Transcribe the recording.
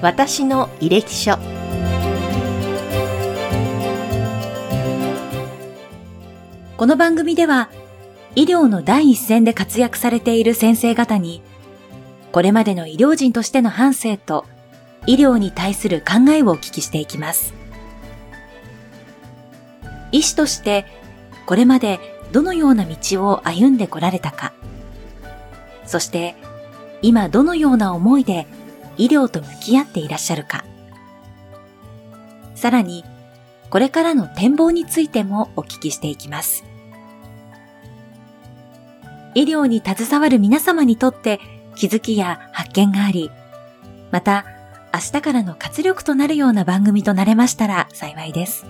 私の履歴書この番組では医療の第一線で活躍されている先生方にこれまでの医療人としての反省と医療に対する考えをお聞きしていきます。医師としてこれまでどのような道を歩んでこられたか、そして今どのような思いで医療と向き合っていらっしゃるか、さらにこれからの展望についてもお聞きしていきます。医療に携わる皆様にとって気づきや発見があり、また明日からの活力となるような番組となれましたら幸いです。